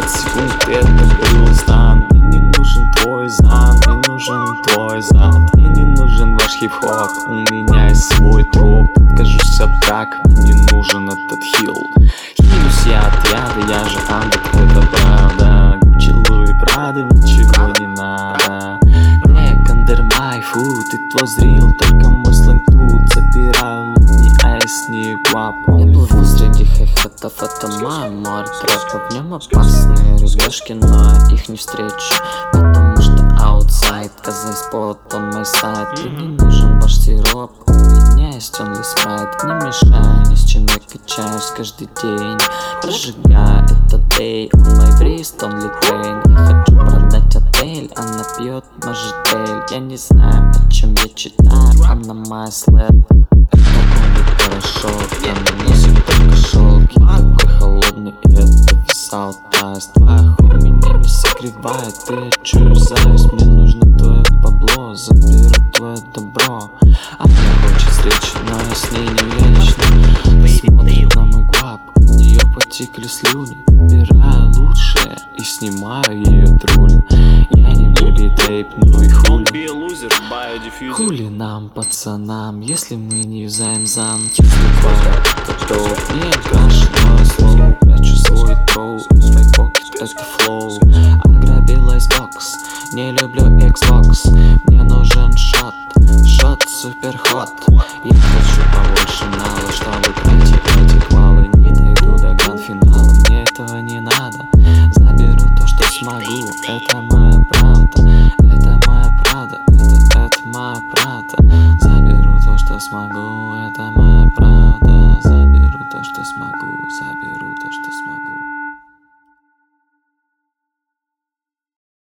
свой стан Мне не нужен твой зан, мне нужен твой зад Мне не нужен ваш хип-хоп, у меня есть свой труп. Откажусь от брак, мне не нужен этот хил. Хилюсь я от яда, я же андер, это правда. Гуччи, Луи, Прада, ничего не надо. Under my food, it was real Только мой сленг тут забираю лутни, а я с это мой море трэпа В нем опасные ребяшки, но их не встречу Потому что аутсайд, коза спот, он мой сайт. И не нужен ваш сироп, у меня есть only спрайт Не мешай, ни с чем я качаюсь каждый день. Прожигаю этот дей, он мой врист, он литрейн Я хочу продать отель, она пьет можжетель Я не знаю, о чем я читаю, она Это будет порошок, я тест Твоя хуй меня не согревает, и я чую зависть Мне нужно твое бабло, заберу твое добро. Она хочет встречи, но я с ней не вечно. Смотрит на мой губ, у нее потекли слюни. Убираю лучшее и снимаю ее трули Я не бэби тейп, ну и хули. Хули нам, пацанам, если мы не юзаем зан Если это топ, не каш, но я слово Прячу свой троу, только флоу. Ограбила Xbox, не люблю Xbox. Мне нужен шот, шот супер хот Я хочу побольше нала, чтобы пройти эти квалы Не дойду до гранд-финала, мне этого не надо. Заберу то, что смогу, это моя правда. Это моя правда, это, это моя правда. Заберу то, что смогу, это моя правда.